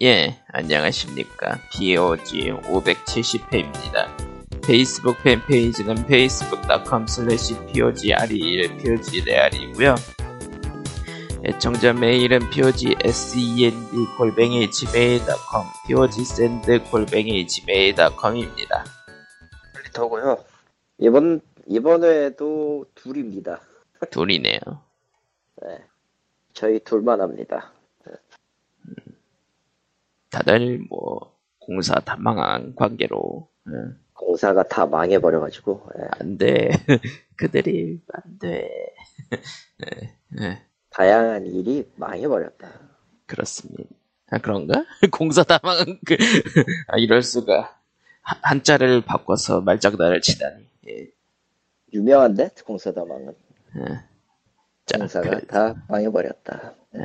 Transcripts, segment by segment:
예, 안녕하십니까. POG 570회입니다. 페이스북 팬페이지는 facebook.com slash POGRE1, POGREAL이고요 애청자 메일은 POGSEND 골뱅이 gmail.com, POGSEND 골뱅이 gmail.com입니다. 더고요. 이번 이번 회에도 둘입니다. 둘이네요. 네. 저희 둘만 합니다. 다들 뭐, 공사 다 망한 관계로, 예. 공사가 다 망해버려가지고 예. 안 돼. 그들이 안 돼. 예, 예, 다양한 일이 망해버렸다. 그렇습니다. 아, 그런가? 공사 다 망한 그, 아, 이럴 수가. 한- 한자를 바꿔서 말장난을 치다니. 예, 유명한데 공사 다 망은 예. 자, 공사가 그, 다 망해버렸다. 예.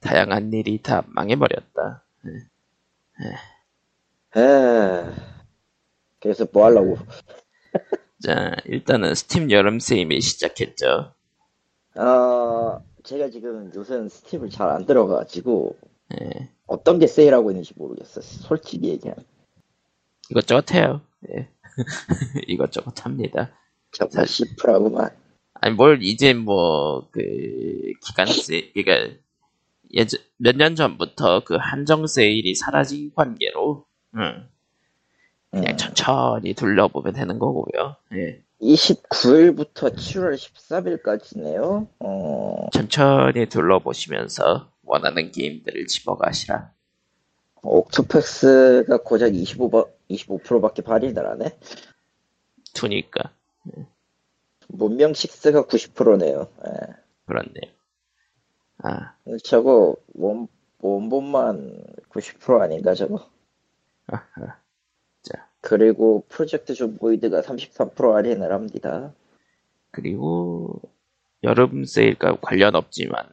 다양한 일이 다 망해버렸다. 에... 그래서 뭐 하려고? 자, 일단은 스팀 여름 세임이 시작했죠. 어, 제가 지금 요새는 스팀을 잘 안 들어가가지고 예. 어떤 게 세일하고 있는지 모르겠어. 솔직히 얘기하면 이것저것 해요. 예. 이것저것 합니다. 정말 시프라고만. 아니 뭘 이제 뭐 그 기간 세 예전 몇 년 전부터 그 한정 세일이 사라진 관계로 응, 그냥 음. 천천히 둘러보면 되는 거고요. 예. 29일부터 7월 13일까지네요. 어, 천천히 둘러보시면서 원하는 게임들을 집어가시라. Octopath가 고작 25, 25%밖에 할인을 안 해? two니까 문명 6가 90%네요. 그렇네요. 아, 저거 원, 원본만 90% 아닌가 저거? 아하. 자 그리고 Project Zomboid가 33% 할인을 합니다. 그리고 여름 세일과 관련 없지만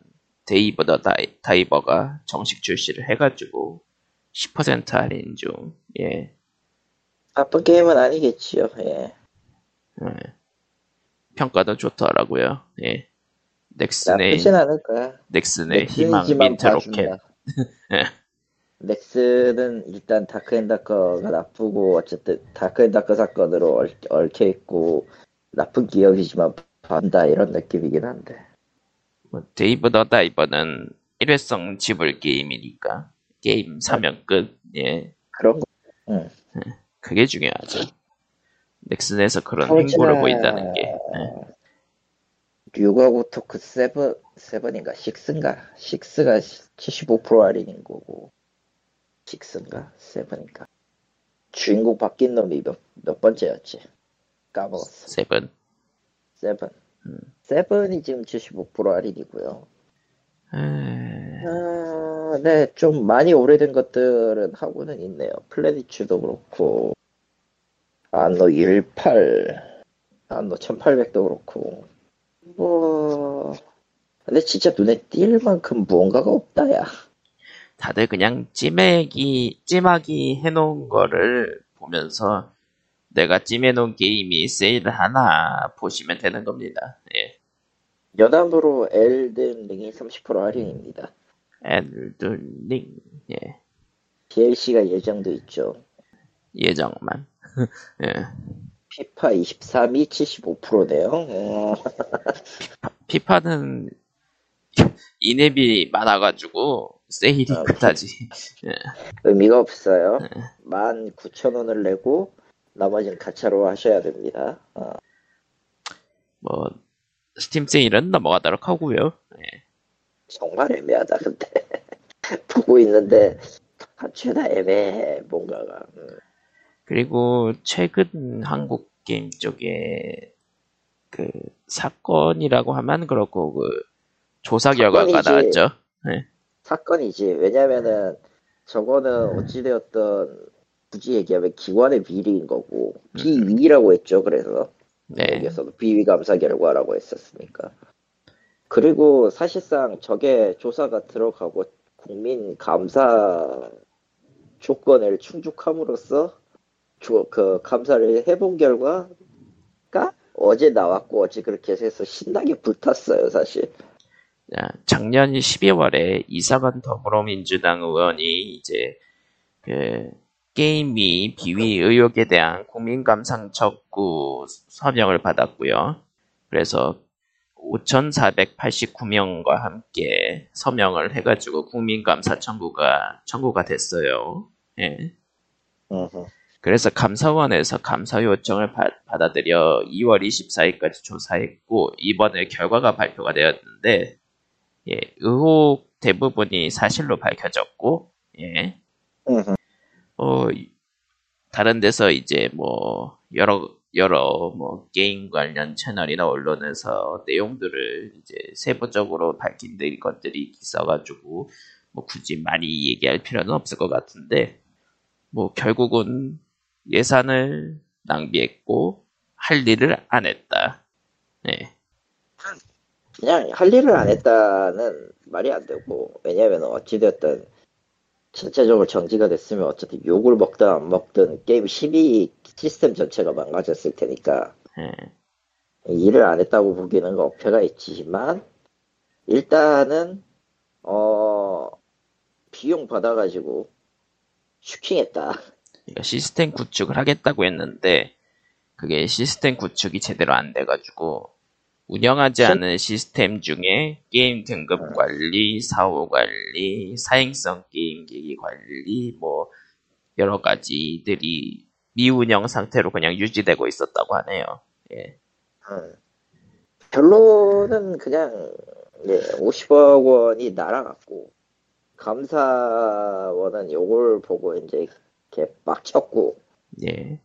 데이브 더 다이, 다이버가 정식 출시를 해가지고 10% 할인 중 예. 나쁜 게임은 아니겠지요. 예. 예. 평가도 좋더라고요. 예. 넥슨의. 넥슨의 희망 민트 로켓. 예. 넥슨은 일단 다크앤다커가 나쁘고 어쨌든 다크앤다커 사건으로 얽, 얽혀있고 나쁜 기업이지만 반다 이런 느낌이긴 한데 뭐 데이브 더 다이버는 일회성 지불 게임이니까 게임 사면 끝. 예. 그런 거 응. 그게 중요하죠. 넥슨에서 그런 행보를 보인다는 게. 예. 류가 고토쿠 seven seven인가? six인가? six가 75% 할인인 거고. six인가? seven인가? 주인공 바뀐 놈이 몇, 몇 번째였지? 까먹었어. seven. seven. 음. seven이 지금 75% 할인이고요. 에... 아, 네, 좀 많이 오래된 것들은 하고는 있네요. 플래닛츠도 그렇고, 안노 18, 안노 1800도 그렇고, 뭐, 근데 진짜 눈에 띌 만큼 무언가가 없다, 야. 다들 그냥 찜해기, 찜하기 해놓은 거를 보면서 내가 찜해놓은 게임이 세일을 하나 보시면 되는 겁니다. 예. 여담으로 엘든 링이 30% 할인입니다. 엘든 링, 예. DLC가 예정돼 있죠. 예정만. 예. 피파 23이 75%네요. 어, 피파 는 인앱이 많아가지고 세일이 아, 그다지. 의미가 없어요. 19,000원을 내고, 나머지는 가차로 하셔야 됩니다. 어. 뭐 스팀 세일은 넘어가도록 하고요. 예. 정말 애매하다 근데 보고 있는데 다 죄다 애매해 뭔가가 음. 그리고 최근 한국 게임 쪽에 그 사건이라고 하면 그렇고 그 조사 결과가 사건이지. 나왔죠. 네. 사건이지 왜냐면은 저거는 어찌되었던 굳이 얘기하면 기관의 비리인 거고 비위라고 했죠 그래서 네. 여기서도 비위 감사 결과라고 했었으니까 그리고 사실상 저게 조사가 들어가고 국민 감사 조건을 충족함으로써 조- 그 감사를 해본 결과가 어제 나왔고 어제 그렇게 해서 신나게 불탔어요 사실 자, 작년 12월에 이상한 더불어민주당 의원이 이제 그 게임이 비위 의혹에 대한 국민감상 척구 서명을 받았고요. 그래서 5,489명과 함께 서명을 해가지고 국민감사 청구가 청구가 됐어요. 예. 그래서 감사원에서 감사 요청을 받, 받아들여 2월 24일까지 조사했고 이번에 결과가 발표가 되었는데 예, 의혹 대부분이 사실로 밝혀졌고 예. 어, 다른 데서 이제 뭐 여러 여러 뭐 게임 관련 채널이나 언론에서 내용들을 이제 세부적으로 밝힌 들 것들이 있어가지고 뭐 굳이 많이 얘기할 필요는 없을 것 같은데 뭐 결국은 예산을 낭비했고 할 일을 안 했다. 네, 그냥 할 일을 안 했다는 말이 안 되고 왜냐면 어찌됐든 전체적으로 정지가 됐으면 어쨌든 욕을 먹든 안 먹든 게임 12 시스템 전체가 망가졌을 테니까 예, 일을 안 했다고 보기에는 어폐가 있지만 일단은 어 비용 받아가지고 슈킹했다. 그러니까 시스템 구축을 하겠다고 했는데 그게 시스템 구축이 제대로 안 돼가지고 운영하지 실- 않은 시스템 중에 게임 등급 관리, 사후 관리, 사행성 게임 기기 관리 뭐 여러 가지들이 미운영 상태로 그냥 유지되고 있었다고 하네요. 예. 음. 결론은 그냥 예, 50억 원이 날아갔고 감사원은 요걸 보고 이제 이렇게 빡쳤고 예.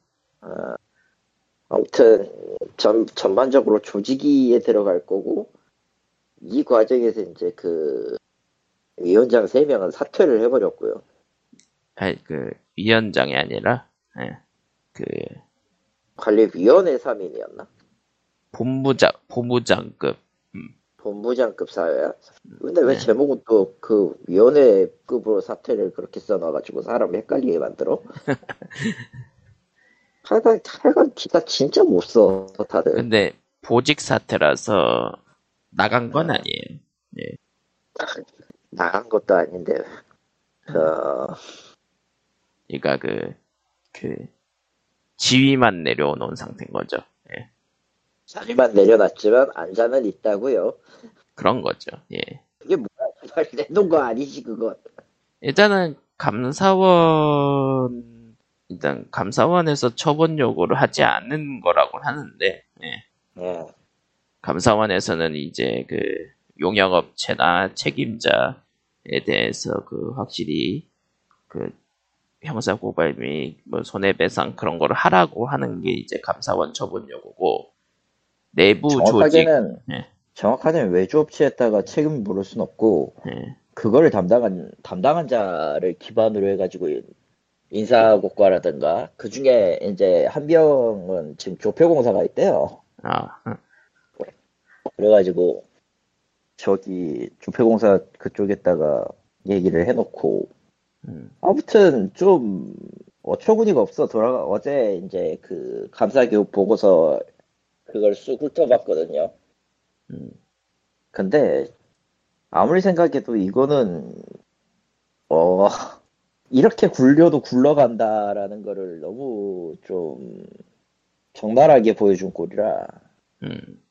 아무튼 전, 전반적으로 조직위에 들어갈 거고 이 과정에서 이제 그 위원장 3명은 사퇴를 해버렸고요. 아니 그 위원장이 아니라 예. 그 관리위원회 3인이었나? 본부장 본부장급 본부장급 사회야? 근데 왜 네. 제목은 또 그 위원회급으로 사퇴를 그렇게 써놔가지고 사람 헷갈리게 만들어? 하여간, 하여간 기사 진짜 못 써, 다들. 근데 보직 사태라서 나간 건 아니에요. 나간 것도 아닌데, 어, 그러니까 그, 그, 지위만 내려놓은 상태인 거죠. 예. 자리만 내려놨지만 안자는 있다고요. 그런 거죠. 예. 그게 뭐야? 말 내놓은 거 아니지, 그건. 일단은 감사원, 일단 감사원에서 처분 요구를 하지 않는 거라고 하는데, 예. 예. 감사원에서는 이제 그 용역업체나 책임자에 대해서 그 확실히 그 형사 고발 및 뭐 손해배상 그런 거를 하라고 하는 게 이제 감사원 처분 요구고 내부 조직. 정확하게는, 예. 정확하게는 외주 업체에다가 책임을 물을 순 없고, 예, 그거를 담당한, 담당한 자를 기반으로 해가지고 인사고과라든가, 그 중에 이제 한 명은 지금 조폐공사가 있대요. 아, 음, 그래가지고, 저기 조폐공사 그쪽에다가 얘기를 해놓고, 음, 아무튼 좀 어처구니가 없어. 돌아가 어제 이제 그 감사교육 보고서 그걸 쑥 훑어봤거든요. 음. 근데 아무리 생각해도 이거는 어 이렇게 굴려도 굴러간다라는 거를 너무 좀 적나라하게 보여준 꼴이라 음.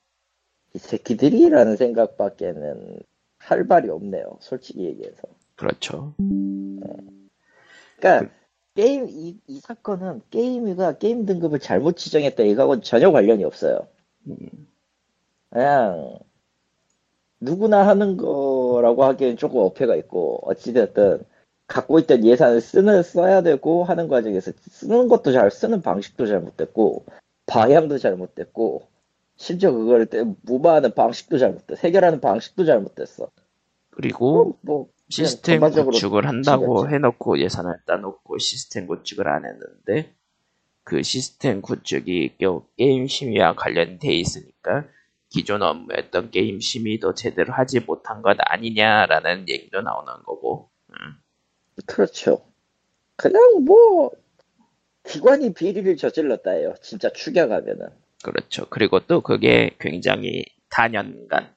이 새끼들이라는 생각밖에는 할 말이 없네요. 솔직히 얘기해서. 그렇죠. 그러니까 게임 이, 이 사건은 게임이가 게임 등급을 잘못 지정했다 이거하고는 전혀 관련이 없어요. 음. 그냥 누구나 하는 거라고 하기엔 조금 어폐가 있고 어찌됐든 갖고 있던 예산을 쓰는 써야 되고 하는 과정에서 쓰는 것도 잘 쓰는 방식도 잘못됐고 방향도 잘못됐고 심지어 그거를 때 무마하는 방식도 잘못됐 해결하는 방식도 잘못됐어. 그리고 뭐 그냥 시스템 구축을 한다고 지렸지. 해놓고 예산을 따놓고 시스템 구축을 안 했는데 그 시스템 구축이 겨- 게임 심의와 관련돼 있으니까 기존 업무했던 게임 심의도 제대로 하지 못한 것 아니냐라는 얘기도 나오는 거고 음, 그렇죠. 그냥 뭐 기관이 비리를 저질렀다예요. 진짜 추격하면은. 그렇죠. 그리고 또 그게 굉장히 단연간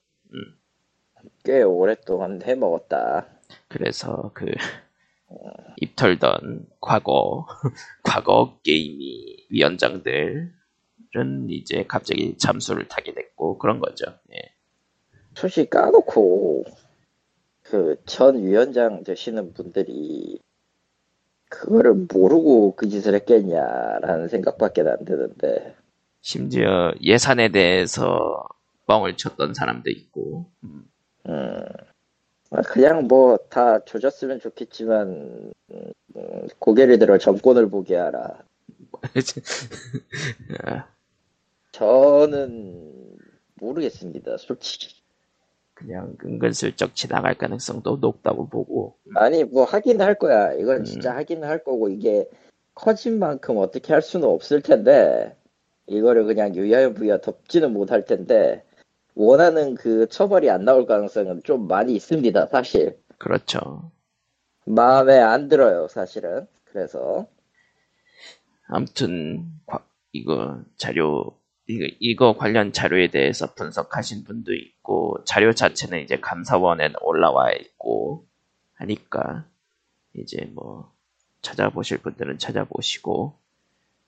꽤 오랫동안 해먹었다. 그래서 그 입털던 과거 과거 게임이 위원장들은 이제 갑자기 잠수를 타게 됐고 그런 거죠. 예. 솔직히 까놓고 그 전 위원장 되시는 분들이 그거를 모르고 그 짓을 했겠냐라는 생각밖에 안 드는데 심지어 예산에 대해서 뻥을 쳤던 사람도 있고 음, 음, 그냥 뭐 다 조졌으면 좋겠지만 음, 고개를 들어 정권을 보게 하라. 아, 저는 모르겠습니다, 솔직히. 그냥 은근슬쩍 지나갈 가능성도 높다고 보고 아니 뭐 하긴 할 거야. 이건 음. 진짜 하긴 할 거고 이게 커진 만큼 어떻게 할 수는 없을 텐데 이거를 그냥 유야부야 덮지는 못할 텐데 원하는 그 처벌이 안 나올 가능성은 좀 많이 있습니다. 사실 그렇죠. 마음에 안 들어요. 사실은 그래서 아무튼 과- 이거 자료 이거, 이거 관련 자료에 대해서 분석하신 분도 있고 자료 자체는 이제 감사원에 올라와 있고 하니까 이제 뭐 찾아보실 분들은 찾아보시고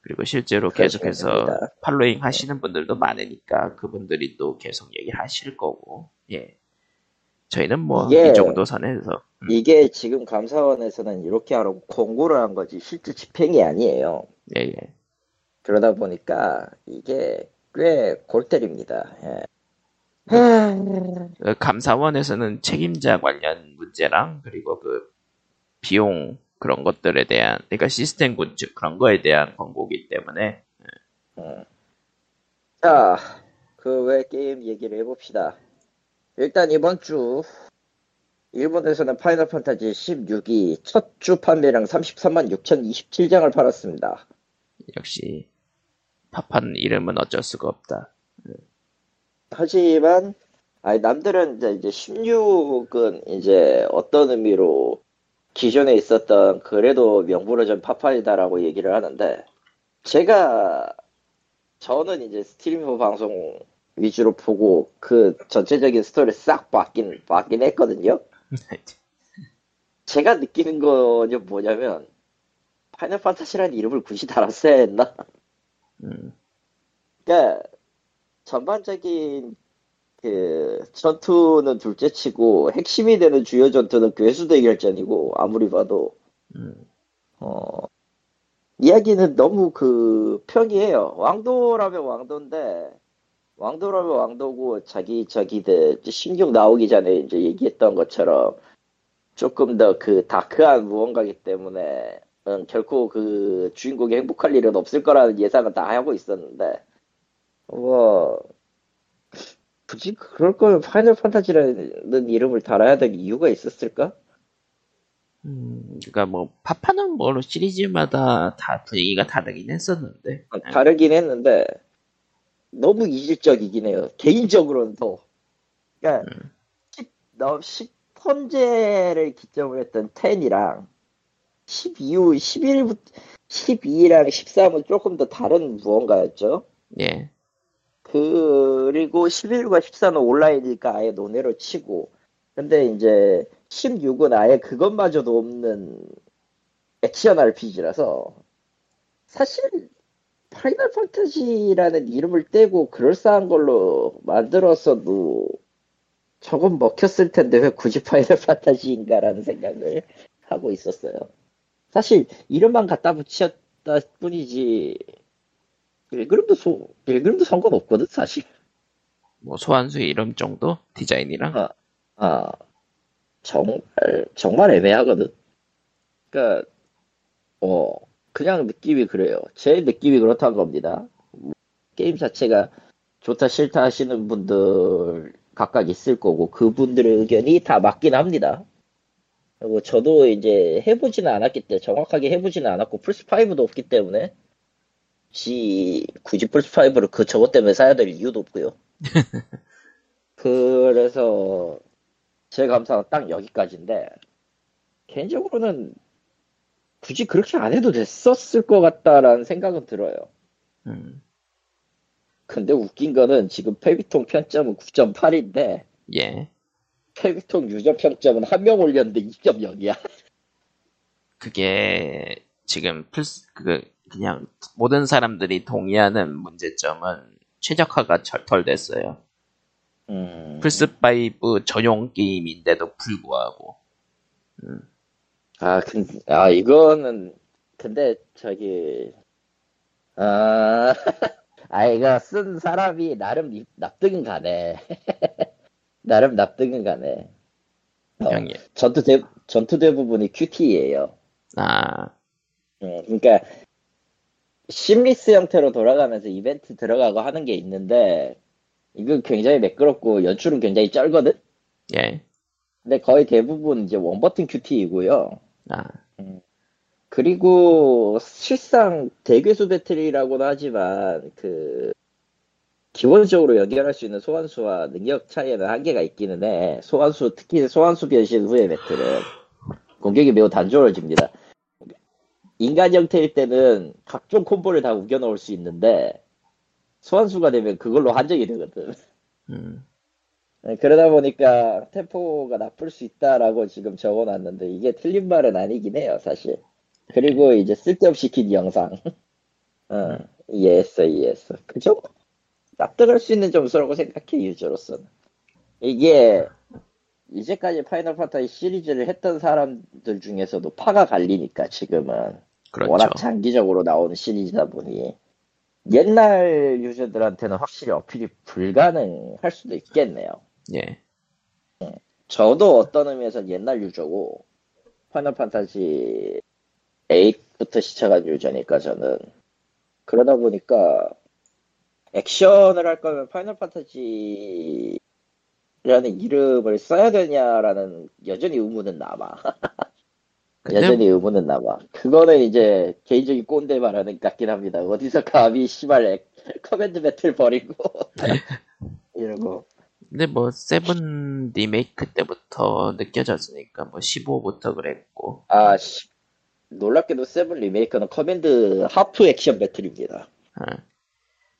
그리고 실제로 계속해서 됩니다. 팔로잉 하시는 분들도 많으니까 그분들이 또 계속 얘기하실 거고 예 저희는 뭐 이 정도 선에서 음, 이게 지금 감사원에서는 이렇게 하라고 공고를 한 거지 실제 집행이 아니에요. 예, 예. 그러다 보니까 이게 꽤 골때립니다. 예. 하, 그 감사원에서는 책임자 관련 문제랑 그리고 그 비용 그런 것들에 대한 그러니까 시스템 구축 그런 거에 대한 권고기 때문에 음. 자, 그 외 게임 얘기를 해봅시다. 일단 이번 주 일본에서는 파이널 판타지 16이 첫 주 판매량 33만 6,027장을 팔았습니다. 역시 파판 이름은 어쩔 수가 없다. 하지만 아니 남들은 이제 16은 이제 어떤 의미로 기존에 있었던 그래도 명불허전 파판이다라고 얘기를 하는데 제가 저는 이제 스트리머 방송 위주로 보고 그 전체적인 스토리를 싹 봤긴 봤긴 했거든요. 제가 느끼는 거는 뭐냐면 파이널 판타지라는 이름을 굳이 달았어야 했나? 음, 그러니까 전반적인 그 전투는 둘째치고 핵심이 되는 주요 전투는 괴수 대결전이고 아무리 봐도 음, 어 이야기는 너무 그 평이해요. 왕도라면 왕도인데 왕도라면 왕도고 자기 저기들 16 나오기 전에 이제 얘기했던 것처럼 조금 더 그 다크한 무언가기 때문에 음, 결코 그 주인공이 행복할 일은 없을 거라는 예상은 다 하고 있었는데 뭐 굳이 그럴 거면 파이널 판타지라는 이름을 달아야 될 이유가 있었을까? 음, 그러니까 뭐 파판은 뭐 시리즈마다 다 분위기가 다르긴 했었는데 어, 다르긴 했는데 너무 이질적이긴 해요. 개인적으로는 더. 그러니까 음. 10, 너 10번째를 기점으로 했던 10이랑 12후 11부터 12랑 13은 조금 더 다른 무언가였죠. 예, 그리고 11과 14는 온라인이니까 아예 논외로 치고 근데 이제 16은 아예 그것마저도 없는 액션 RPG라서 사실 파이널 판타지라는 이름을 떼고 그럴싸한 걸로 만들었어도 저건 먹혔을 텐데 왜 굳이 파이널 판타지인가라는 생각을 하고 있었어요. 사실 이름만 갖다 붙였다 뿐이지 빌그름도 소 빌그름도 상관없거든 사실. 뭐 소환수 이름 정도 디자인이랑 아. 아 정말 정말 애매하거든. 그러니까 어 그냥 느낌이 그래요. 제 느낌이 그렇다는 겁니다. 게임 자체가 좋다 싫다 하시는 분들 각각 있을 거고 그분들의 의견이 다 맞긴 합니다. 그리고 저도 이제 해보지는 않았기 때문에 정확하게 해보지는 않았고 플스5도 없기 때문에 굳이, 굳이 플스 5를 그 저것 때문에 사야 될 이유도 없고요. 그래서 제 감상은 딱 여기까지인데 개인적으로는 굳이 그렇게 안 해도 됐었을 것 같다라는 생각은 들어요. 음, 근데 웃긴 거는 지금 페비통 편점은 9.8인데 예, 펠기통 유저 평점은 한 명 올렸는데 2.0이야. 그게 지금 플스 그 그냥 모든 사람들이 동의하는 문제점은 최적화가 철털됐어요. 음. 플스5 전용 게임인데도 불구하고 아, 근, 아, 이거는, 근데, 저기, 아, 아, 이거 쓴 사람이 나름 이- 납득은 가네. 나름 납득은 가네. 어, 전투 대, 전투 대부분이 QT예요. 아 음, 그러니까, 심리스 형태로 돌아가면서 이벤트 들어가고 하는 게 있는데, 이거 굉장히 매끄럽고 연출은 굉장히 쩔거든? 예. 근데 거의 대부분 이제 원 버튼 QT이고요. 아, 그리고 실상 대괴수 배틀이라고는 하지만 그 기본적으로 연결할 수 있는 소환수와 능력 차이에는 한계가 있기는 해. 소환수 특히 소환수 변신 후의 배틀은 공격이 매우 단조로워집니다. 인간 형태일 때는 각종 콤보를 다 우겨 넣을 수 있는데 소환수가 되면 그걸로 한정이 되거든. 음, 네, 그러다 보니까 템포가 나쁠 수 있다라고 지금 적어놨는데 이게 틀린 말은 아니긴 해요, 사실. 그리고 이제 쓸데없이 긴 영상. 어, 이해했어, 이해했어. 그죠? 납득할 수 있는 점수라고 생각해, 유저로서는. 이게 이제까지 파이널 판타지 시리즈를 했던 사람들 중에서도 파가 갈리니까 지금은 그렇죠. 워낙 장기적으로 나오는 시리즈다 보니 옛날 유저들한테는 확실히 어필이 불가능할 수도 있겠네요. 예. 저도 어떤 의미에서 옛날 유저고 파이널 판타지 8부터 시작한 유저니까 저는 그러다 보니까 액션을 할 거면 파이널 판타지라는 이름을 써야 되냐라는 여전히 의문은 남아. 근데 여전히 의문은 남아. 그거는 이제 개인적인 꼰대 말하는 것 같긴 합니다. 어디서 감히 씨발 액- command battle 버리고 이러고 근데 뭐 seven 리메이크 때부터 느껴졌으니까 뭐 15부터 그랬고 아, 씨. 놀랍게도 seven 리메이크는 command half 액션 battle입니다. 아,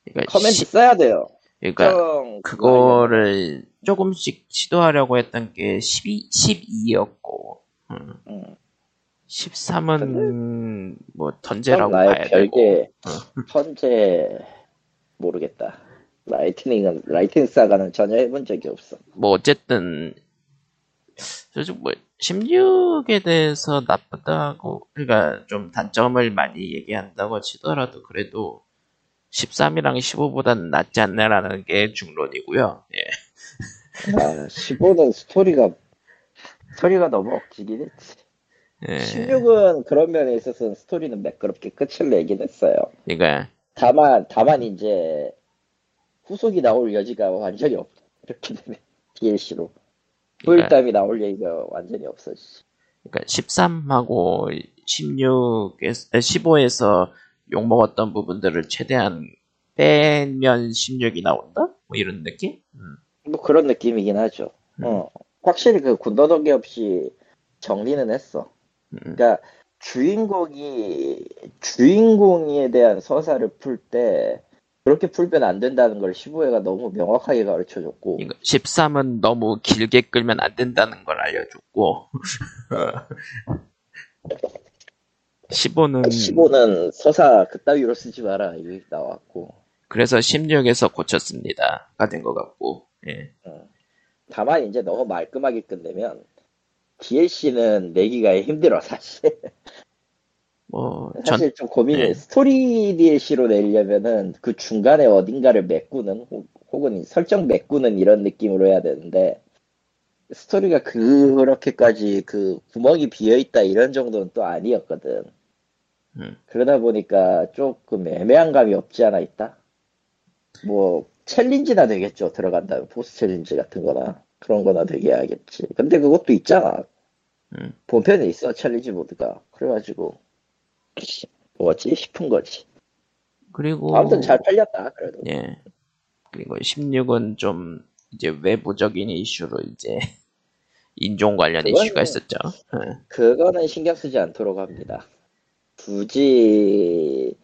그러니까, command 시- 써야 돼요. 그러니까 형, 그거를 조금씩 시도하려고 했던 게 12, 12였고 음, 음, 13은 뭐형 던제라고 봐야 되고 별개 현재 모르겠다. 라이트닝은 라이팅 사가는 전혀 해본 적이 없어. 뭐 어쨌든 솔직히 뭐 16에 대해서 나쁘다고 그러니까 좀 단점을 많이 얘기한다고 치더라도 그래도 13이랑 15보다는 낫지 않나라는 게 중론이고요. 예. 아, 15는 스토리가 스토리가 너무 억지긴 했지. 예. 16은 그런 면에 있어서는 스토리는 매끄럽게 끝을 내긴 했어요. 그러니까 다만 다만 이제 후속이 나올 여지가 완전히 없. 이렇게 되면 DLC로 그러니까, 후일담이 나올 얘기가 완전히 없어. 씨. 그러니까 13하고 16에서 15에서 욕 먹었던 부분들을 최대한 빼면 16이 나온다? 뭐 이런 느낌? 음. 뭐 그런 느낌이긴 하죠. 어, 확실히 그 군더더기 없이 정리는 했어. 음. 그러니까 주인공이 주인공에 대한 서사를 풀 때 그렇게 풀면 안 된다는 걸 15회가 너무 명확하게 가르쳐줬고 그러니까 13은 너무 길게 끌면 안 된다는 걸 알려줬고 15는 15는 서사 그따위로 쓰지 마라 이게 나왔고 그래서 16에서 고쳤습니다. 가 된 것 같고 예. 다만 이제 너무 말끔하게 끝내면 DLC는 내기가 힘들어 사실 뭐 전, 사실 좀 고민해 네. 스토리 DLC로 내려면은 그 중간에 어딘가를 메꾸는 혹- 혹은 설정 메꾸는 이런 느낌으로 해야 되는데 스토리가 그렇게까지 그 구멍이 비어 있다 이런 정도는 또 아니었거든 음. 그러다 보니까 조금 애매한 감이 없지 않아 있다 뭐 challenge나 되겠죠 들어간다면 보스 challenge 같은 거나 그런 거나 되게 해야겠지 근데 그것도 있잖아 음. 본편에 있어 challenge 모드가 그래가지고 뭐지 싶은 거지 그리고 아무튼 잘 팔렸다 그래도 예. 그리고 16은 좀 이제 외부적인 이슈로 이제 인종 관련 그건 이슈가 있었죠. 예. 그거는 신경 쓰지 않도록 합니다 굳이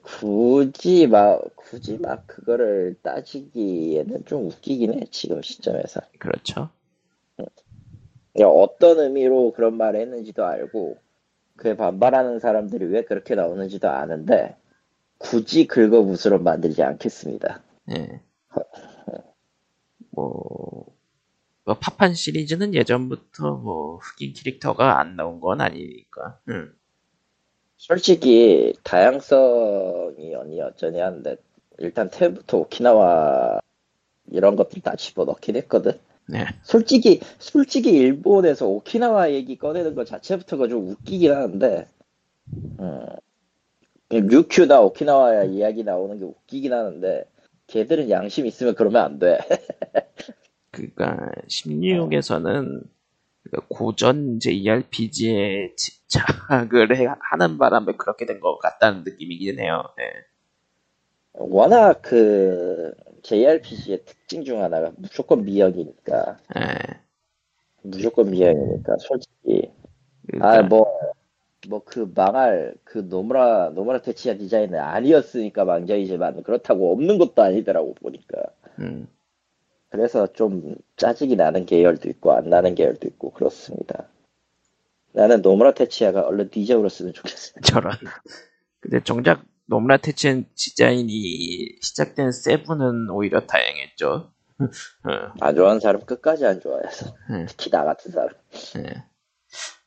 굳이 막 굳이 막 그거를 따지기에는 좀 웃기긴 해 지금 시점에서 그렇죠. 어떤 의미로 그런 말을 했는지도 알고 그에 반발하는 사람들이 왜 그렇게 나오는지도 아는데 굳이 긁어부스러 만들지 않겠습니다. 예. 뭐, 뭐 파판 시리즈는 예전부터 뭐 흑인 캐릭터가 안 나온 건 아니니까. 음. 솔직히 다양성이 어니 어쩌니 하는데 일단 태부터 오키나와 이런 것들 다 집어넣긴 했거든. 네. 솔직히 솔직히 일본에서 오키나와 얘기 꺼내는 것 자체부터가 좀 웃기긴 하는데 음, 류큐나 오키나와 이야기 나오는 게 웃기긴 하는데 걔들은 양심 있으면 그러면 안 돼. 그러니까 16에서는 고전 JRPG에 집착을 해- 하는 바람에 그렇게 된 것 같다는 느낌이긴 해요. 예. 워낙 그 JRPG의 특징 중 하나가 무조건 미역이니까 예. 무조건 미역이니까 솔직히 그러니까 아뭐 뭐 그 망할 그 노무라 노무라 테치야 디자인은 아니었으니까 망정이지만 그렇다고 없는 것도 아니더라고 보니까 음, 그래서 좀 짜증이 나는 계열도 있고 안 나는 계열도 있고 그렇습니다. 나는 노무라 테치야가 얼른 뒤져버렸으면 좋겠어. 저런. 근데 정작 노무라 테치엔 디자인이 시작된 세븐은 오히려 다행했죠. 어, 안 좋아하는 사람 끝까지 안 좋아해서 음. 특히 나 같은 사람. 예.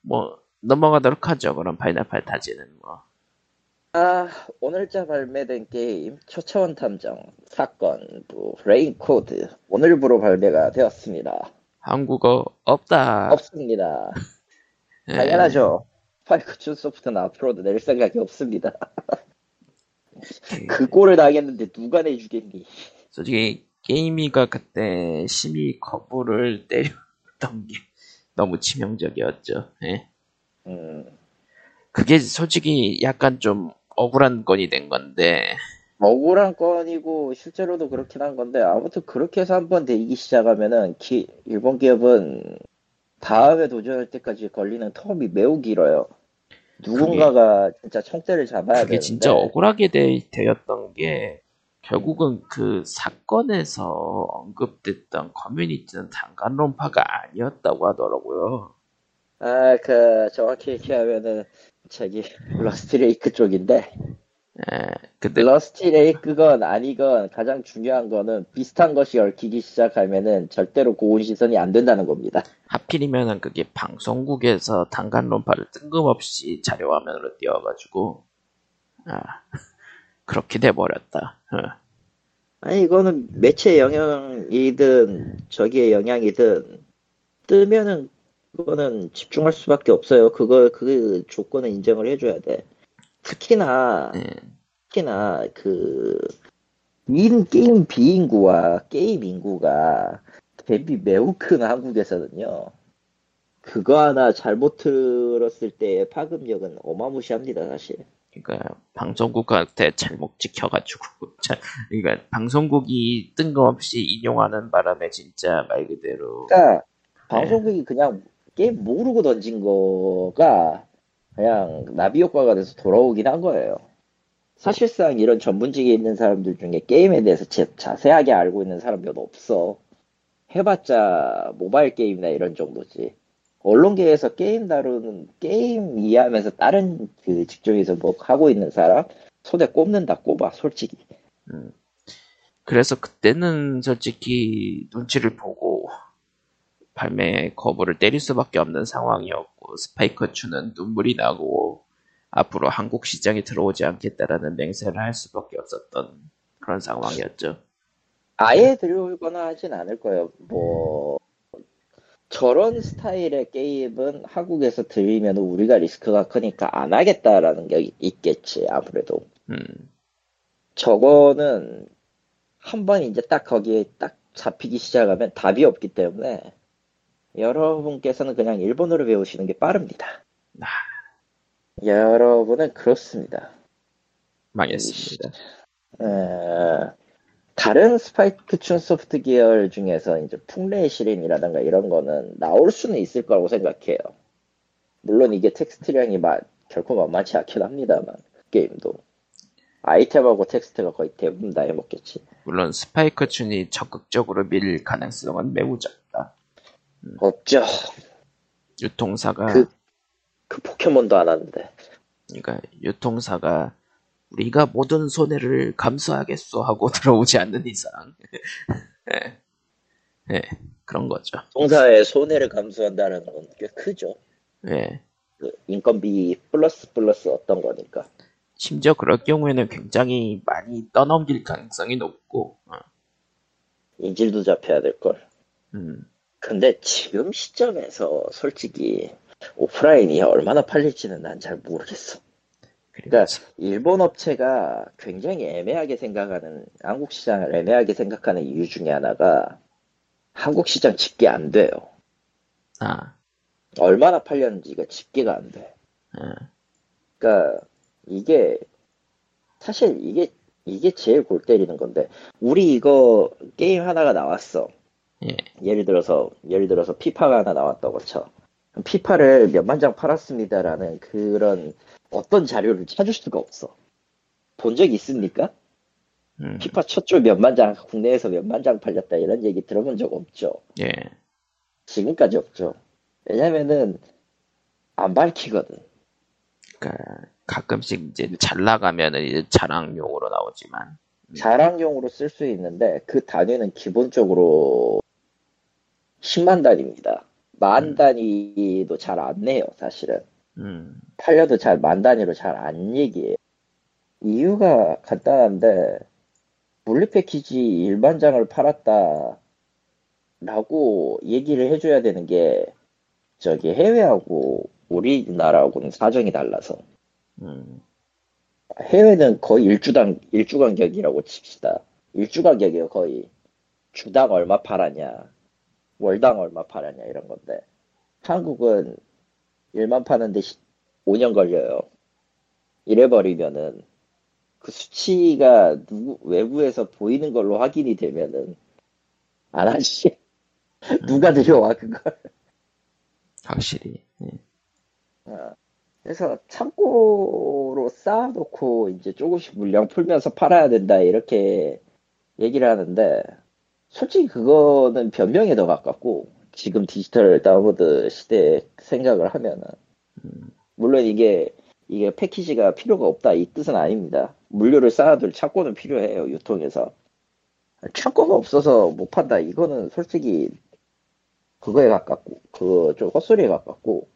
뭐 넘어가도록 하죠. 그럼 파이나팔 타지는 뭐. 아 오늘자 발매된 게임 초차원 탐정 사건부 레인코드 오늘부로 발매가 되었습니다. 한국어 없다. 없습니다. 예. 당연하죠. 스파이크춘 소프트는 앞으로도 낼 생각이 없습니다. 그 꼴을 당했는데 누가 내주겠니? 솔직히 게임위가 그때 심의 거부를 때렸던 게 너무 치명적이었죠. 예. 음, 그게 솔직히 약간 좀 억울한 건이 된 건데 억울한 건이고 실제로도 그렇긴 한 건데 아무튼 그렇게 해서 한번 대기 시작하면은 기- 일본 기업은 다음에 도전할 때까지 걸리는 텀이 매우 길어요. 누군가가 진짜 총대를 잡아야 그게 되는데 진짜 억울하게 되, 되었던 게 결국은 그 사건에서 언급됐던 커뮤니티는 단간론파가 아니었다고 하더라고요. 아, 그 정확히 얘기하면은 저기 러스티레이크 쪽인데 예, 근데 러스티레이크건 아니건 가장 중요한 거는 비슷한 것이 얽히기 시작하면은 절대로 고운 시선이 안 된다는 겁니다. 하필이면은 그게 방송국에서 단간론파를 뜬금없이 자료화면으로 띄워가지고 아 그렇게 돼버렸다. 어. 아니 이거는 매체 영향이든 저기의 영향이든 뜨면은 그거는 집중할 수밖에 없어요. 그거 그 조건을 인정을 해줘야 돼. 특히나 예. 특히나 그 인 게임 비인구와 게임 인구가 대비 매우 큰 한국에서는요. 그거 하나 잘못 들었을 때의 파급력은 어마무시합니다, 사실. 그러니까 방송국한테 잘못 찍혀가지고 자, 그러니까 방송국이 뜬금없이 인용하는 바람에 진짜 말 그대로 그러니까 방송국이 그냥 게임 모르고 던진 거가 그냥 나비 효과가 돼서 돌아오긴 한 거예요. 사실상 이런 전문직에 있는 사람들 중에 게임에 대해서 제- 자세하게 알고 있는 사람 몇 없어. 해봤자 모바일 게임이나 이런 정도지. 언론계에서 게임 다루는 게임 이해하면서 다른 그 직종에서 뭐 하고 있는 사람 손에 꼽는다 꼽아 솔직히. 음. 그래서 그때는 솔직히 눈치를 보고 발매 거부를 때릴 수밖에 없는 상황이었고 스파이커추는 눈물이 나고 앞으로 한국 시장에 들어오지 않겠다라는 맹세를 할 수밖에 없었던 그런 상황이었죠. 아예 들어오거나 하진 않을 거예요. 뭐 저런 스타일의 게임은 한국에서 들리면 우리가 리스크가 크니까 안 하겠다라는 게 있겠지 아무래도. 음, 저거는 한 번 이제 딱 거기에 딱 잡히기 시작하면 답이 없기 때문에 여러분께서는 그냥 일본어를 배우시는 게 빠릅니다. 아. 여러분은 그렇습니다. 망했습니다. 에, 다른 스파이크 춘 소프트 계열 중에서 이제 풍레의 시린이라든가 이런 거는 나올 수는 있을 거라고 생각해요. 물론 이게 텍스트량이 마- 결코 만만치 않긴 합니다만 게임도 아이템하고 텍스트가 거의 대부분 다 해먹겠지. 물론 스파이크춘이 적극적으로 밀 가능성은 매우 적다. 없죠. 유통사가 그, 그 포켓몬도 안 하는데. 그러니까 유통사가 우리가 모든 손해를 감수하겠소 하고 들어오지 않는 이상 예. 예, 그런 거죠. 동사의 손해를 감수한다는 건 꽤 크죠. 예. 그 인건비 플러스 플러스 어떤 거니까. 심지어 그럴 경우에는 굉장히 많이 떠넘길 가능성이 높고, 어, 인질도 잡혀야 될 걸. 음, 근데 지금 시점에서 솔직히 오프라인이 얼마나 팔릴지는 난 잘 모르겠어. 그러니까 일본 업체가 굉장히 애매하게 생각하는 한국 시장을 애매하게 생각하는 이유 중에 하나가 한국 시장 집계 안 돼요. 아, 얼마나 팔렸는지가 집계가 안 돼. 어, 그러니까 이게 사실 이게 이게 제일 골 때리는 건데 우리 이거 게임 하나가 나왔어. 예, 예를 들어서 예를 들어서 피파가 하나 나왔다고 쳐. 피파를 몇만 장 팔았습니다라는 그런 어떤 자료를 찾을 수가 없어. 본 적 있습니까? 음, 피파 첫 주 몇만 장 국내에서 몇만 장 팔렸다 이런 얘기 들어본 적 없죠. 예, 지금까지 없죠. 왜냐면은 안 밝히거든. 그러니까 가끔씩 이제 잘 나가면은 이제 자랑용으로 나오지만, 자랑용으로 쓸 수 있는데 그 단위는 기본적으로 10만 단위입니다. 만 음. 단위도 잘 안 내요, 사실은. 음, 팔려도 잘 만 단위로 잘 안 얘기해요. 이유가 간단한데 물리 패키지 일반 장을 팔았다 라고 얘기를 해줘야 되는 게 저기 해외하고 우리나라하고는 사정이 달라서 음, 해외는 거의 일주당 일주 간격이라고 칩시다. 일주 간격이에요 거의 주당 얼마 팔았냐 월당 얼마 팔았냐 이런 건데 한국은 일만 파는데 5년 걸려요. 이래 버리면은 그 수치가 누구 외부에서 보이는 걸로 확인이 되면은 안 하지. 누가 들여와 그걸. 확실히, 예, 어. 그래서 창고로 쌓아놓고 이제 조금씩 물량 풀면서 팔아야 된다 이렇게 얘기를 하는데 솔직히 그거는 변명에 더 가깝고 지금 디지털 다운로드 시대에 생각을 하면은 음, 물론 이게 이게 패키지가 필요가 없다 이 뜻은 아닙니다. 물류를 쌓아둘 창고는 필요해요 유통에서 창고가 없어서 못 판다 이거는 솔직히 그거에 가깝고 그좀 헛소리에 가깝고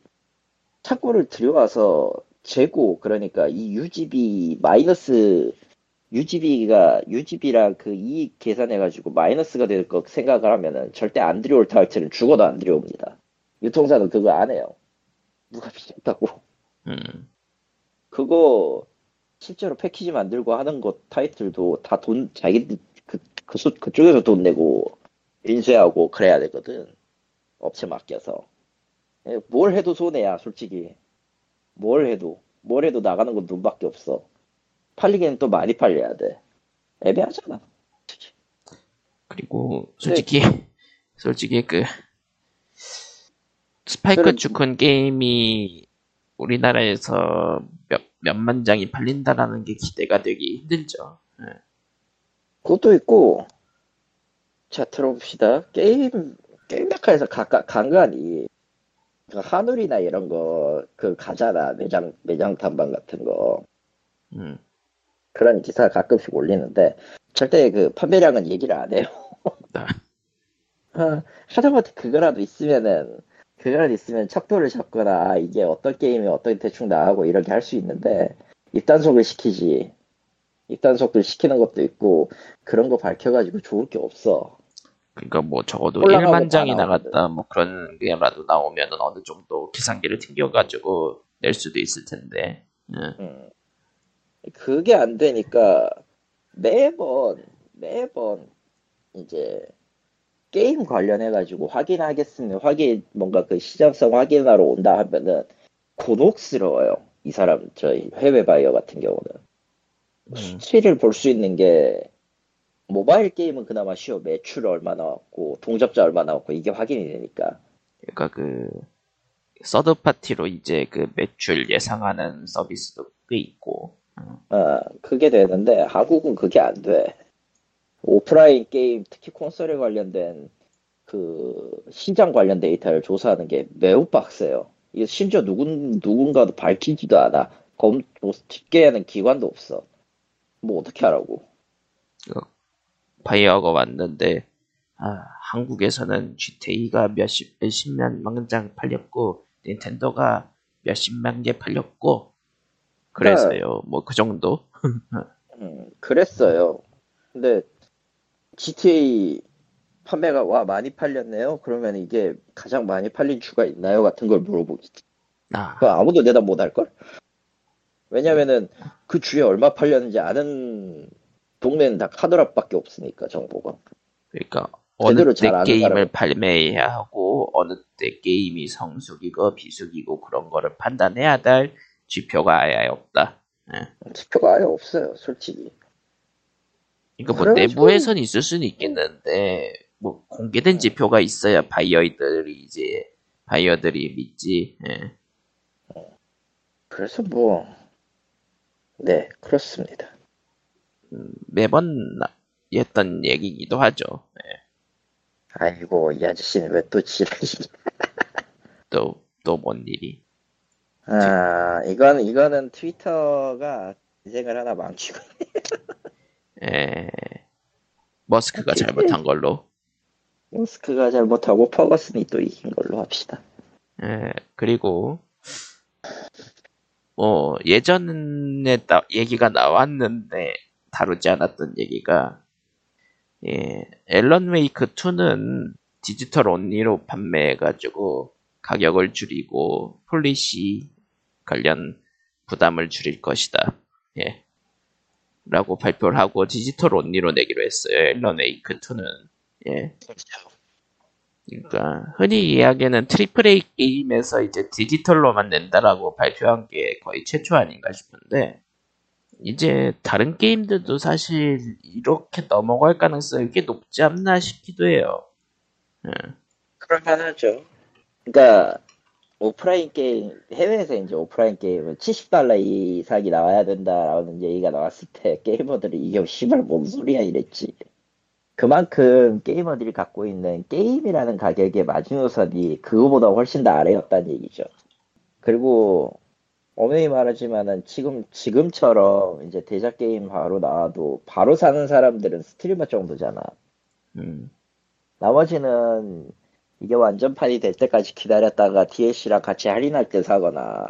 창고를 들여와서 재고 그러니까 이 UGB 마이너스 UGB가 UGB랑 그 이익 계산해가지고 마이너스가 될 거 생각을 하면은 절대 안 들여올 타이틀은 죽어도 안 들여옵니다. 유통사는 그거 안 해요. 누가 비싼다고? 음, 그거 실제로 패키지 만들고 하는 것 타이틀도 다 돈 자기들 그, 그 수- 그쪽에서 돈 내고 인쇄하고 그래야 되거든. 업체 맡겨서. 예, 뭘 해도 손해야, 솔직히. 뭘 해도. 뭘 해도 나가는 건 돈밖에 없어. 팔리기엔 또 많이 팔려야 돼. 애매하잖아. 그리고 솔직히, 솔직히 그 스파이크 그런- 주큰 게임이 우리나라에서 몇, 몇만 장이 팔린다라는 게 기대가 되기 힘들죠. 예. 그것도 있고, 자, 들어봅시다. 게임, 게임 메카에서 가까, 간간히, 그 한울이나 이런 거, 그 가잖아. 매장, 매장 탐방 같은 거. 음, 그런 기사 가끔씩 올리는데, 절대 그 판매량은 얘기를 안 해요. 나- 아, 하다못해 그거라도 있으면은, 그거라도 있으면 척도를 잡거나, 아, 이게 어떤 게임이 어떤 대충 나가고 이렇게 할 수 있는데, 입단속을 시키지. 입단속을 시키는 것도 있고, 그런 거 밝혀가지고 좋을 게 없어. 그러니까 뭐 적어도 올라가고 1만 장이. 나갔다 뭐 그런 게라도 나오면은 어느 정도 계산기를 튕겨가지고 낼 수도 있을 텐데. 예. 음. 그게 안 되니까 매번 매번 이제 게임 관련해 가지고 확인하겠으면 확인 뭔가 그 시장성 확인하러 온다 하면은 곤혹스러워요. 이 사람 저희 해외 바이어 같은 경우는 음, 수치를 볼 수 있는 게 모바일 게임은 그나마 쉬워. 매출 얼마 나왔고 동접자 얼마 나왔고 이게 확인이 되니까. 그러니까 그 서드 파티로 이제 그 매출 예상하는 서비스도 꽤 있고. 어, 그게 되는데 한국은 그게 안 돼. 오프라인 게임, 특히 콘솔에 관련된 그 시장 관련 데이터를 조사하는 게 매우 빡세요. 심지어 누군 누군가도 밝히지도 않아. 검 뭐, 집계하는 기관도 없어. 뭐 어떻게 하라고? 바이어가 왔는데 아, 한국에서는 GTA가 몇십 몇십만 장 팔렸고 닌텐도가 몇십만 개 팔렸고 그래서요 뭐그 정도 음, 그랬어요. 근데 GTA 판매가 와 많이 팔렸네요. 그러면 이게 가장 많이 팔린 주가 있나요? 같은 걸 물어보겠지. 아, 그 아무도 대답 못 할 걸? 왜냐면은 그 주에 얼마 팔렸는지 아는 동네는 다 카드랍밖에 없으니까 정보가. 그러니까 어느 제대로 때 게임을 사람은- 발매해야 하고 어느 때 게임이 성숙이고 비숙이고 그런 거를 판단해야 될 지표가 아예 없다. 지표가 아예 없어요, 솔직히. 그러니까 뭐 내부에선 있을 수는 있겠는데 뭐 공개된 지표가 있어야 바이어들이 이제 바이어들이 믿지. 예. 그래서 뭐, 네, 그렇습니다. 매번 나- 했던 얘기기도 하죠. 예. 아이고, 이 아저씨는 왜 또 지랄이. 또 또 뭔 일이? 아, 이건, 이거는 트위터가 인생을 하나 망치고. 예. 머스크가 잘못한 걸로. 모스크가 잘못하고 퍼거슨이 또 이긴 걸로 합시다. 예, 그리고 뭐 예전에 나- 얘기가 나왔는데 다루지 않았던 얘기가 예, 앨런 웨이크 2는 디지털 only로 판매해가지고 가격을 줄이고 policy 관련 부담을 줄일 것이다. 예. 라고 발표를 하고 디지털 only로 내기로 했어요. 앨런 웨이크 2는. 예. 그러니까 흔히 이야기하는 triple A 게임에서 이제 디지털로만 낸다라고 발표한 게 거의 최초 아닌가 싶은데 이제 다른 게임들도 사실 이렇게 넘어갈 가능성이 꽤 높지 않나 싶기도 해요. 예. 그럴 만하죠. 그러니까 오프라인 게임 해외에서 이제 오프라인 게임은 70달러 이상이 나와야 된다라는 얘기가 나왔을 때 게이머들이 이게 씨발 뭔 소리야 이랬지. 그만큼 게이머들이 갖고 있는 게임이라는 가격의 마지노선이 그거보다 훨씬 더 아래였다는 얘기죠. 그리고 엄밀히 말하지만은 지금 지금처럼 이제 대작 게임 바로 나와도 바로 사는 사람들은 스트리머 정도잖아. 음, 나머지는 이게 완전판이 될 때까지 기다렸다가 DLC랑 같이 할인할 때 사거나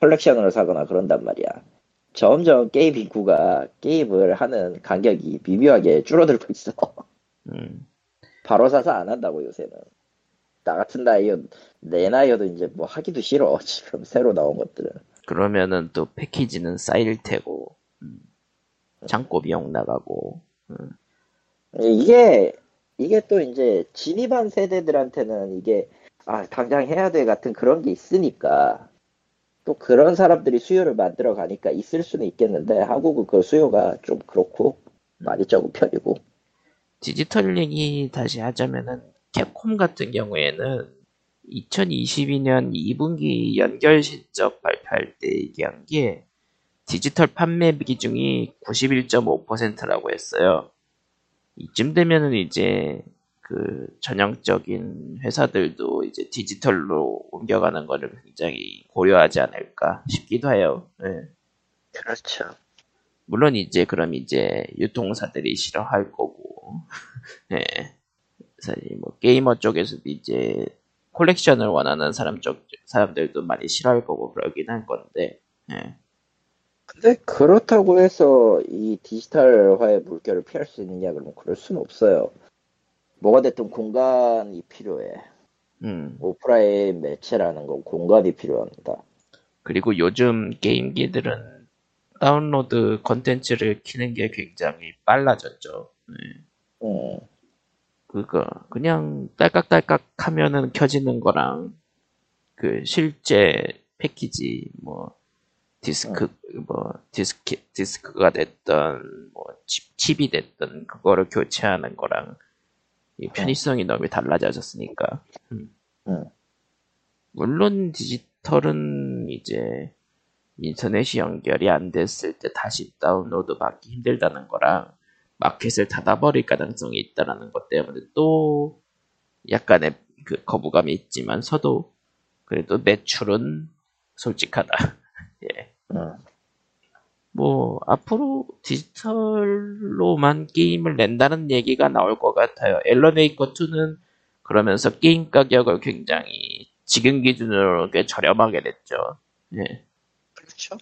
컬렉션으로 사거나 그런단 말이야. 점점 게임 인구가 게임을 하는 간격이 미묘하게 줄어들고 있어. 음. 바로 사서 안 한다고 요새는. 나 같은 나이여 내 나이여도 이제 뭐 하기도 싫어 지금 새로 나온 것들은. 그러면은 또 패키지는 쌓일 테고 음. 창고 비용 나가고 이게 이게 또 이제 진입한 세대들한테는 이게 아 당장 해야 돼 같은 그런 게 있으니까 또 그런 사람들이 수요를 만들어 가니까 있을 수는 있겠는데 한국은 그 수요가 좀 그렇고 많이 적은 편이고 디지털 얘기 다시 하자면은 캡콤 같은 경우에는 2022년 2분기 연결 실적 발표할 때 얘기한 게 디지털 판매 비중이 91.5%라고 했어요. 이쯤 되면은 이제 그 전형적인 회사들도 이제 디지털로 옮겨가는 거를 굉장히 고려하지 않을까 싶기도 해요. 예. 그렇죠. 물론 이제 그럼 이제 유통사들이 싫어할 거고, 예. 사실 뭐 게이머 쪽에서도 이제 콜렉션을 원하는 사람 쪽 사람들도 많이 싫어할 거고 그러긴 할 건데, 예. 근데 그렇다고 해서 이 디지털화의 물결을 피할 수 있느냐 그러면 그럴 수는 없어요. 뭐가 됐든 공간이 필요해. 음. 오프라인 매체라는 건 공간이 필요합니다. 그리고 요즘 게임기들은 다운로드 컨텐츠를 키는 게 굉장히 빨라졌죠. 예. 음. 그거 그냥 딸깍딸깍 하면은 켜지는 거랑 그 실제 패키지 뭐 디스크 뭐 디스크 디스크가 됐던 뭐 칩, 칩이 됐던 그거를 교체하는 거랑 이 편의성이 너무 달라졌으니까 음. 음. 물론 디지털은 이제 인터넷이 연결이 안 됐을 때 다시 다운로드 받기 힘들다는 거랑 마켓을 닫아버릴 가능성이 있다라는 것 때문에 또 약간의 그 거부감이 있지만서도 그래도 매출은 솔직하다. 예. 응. 뭐 앞으로 디지털로만 게임을 낸다는 얘기가 나올 것 같아요. 앨런 웨이크 2는 그러면서 게임 가격을 굉장히 지금 기준으로 꽤 저렴하게 냈죠. 예. 그렇죠.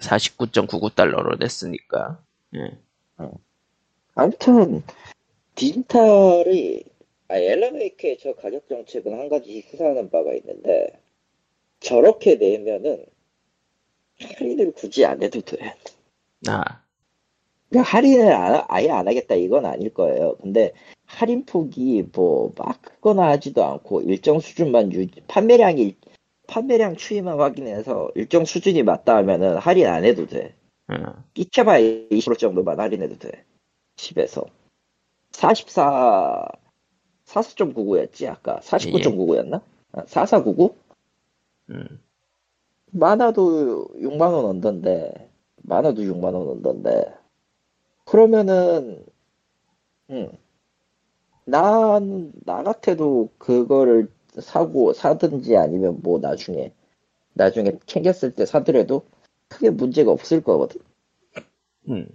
49.99달러로 냈으니까. 예. 아무튼 디지털이 아, 엘라메이크의 저 가격 정책은 한 가지 시사하는 바가 있는데 저렇게 내면은 할인을 굳이 안 해도 돼. 아, 그러니까 할인을 안- 아예 안 하겠다 이건 아닐 거예요. 근데 할인 폭이 뭐 막 크거나 하지도 않고 일정 수준만 유지, 판매량이 판매량 추이만 확인해서 일정 수준이 맞다 하면은 할인 안 해도 돼. 어, 끼켜봐야 20% 정도만 할인해도 돼. 10에서. 44, 44.99였지, 아까. 49.99였나? 4499? 음, 많아도 6만원 언던데, 많아도 6만원 언던데. 그러면은, 음, 난, 나 같아도 그거를 사고, 사든지 아니면 뭐 나중에, 나중에 챙겼을 때 사더라도 크게 문제가 없을 거거든. 음.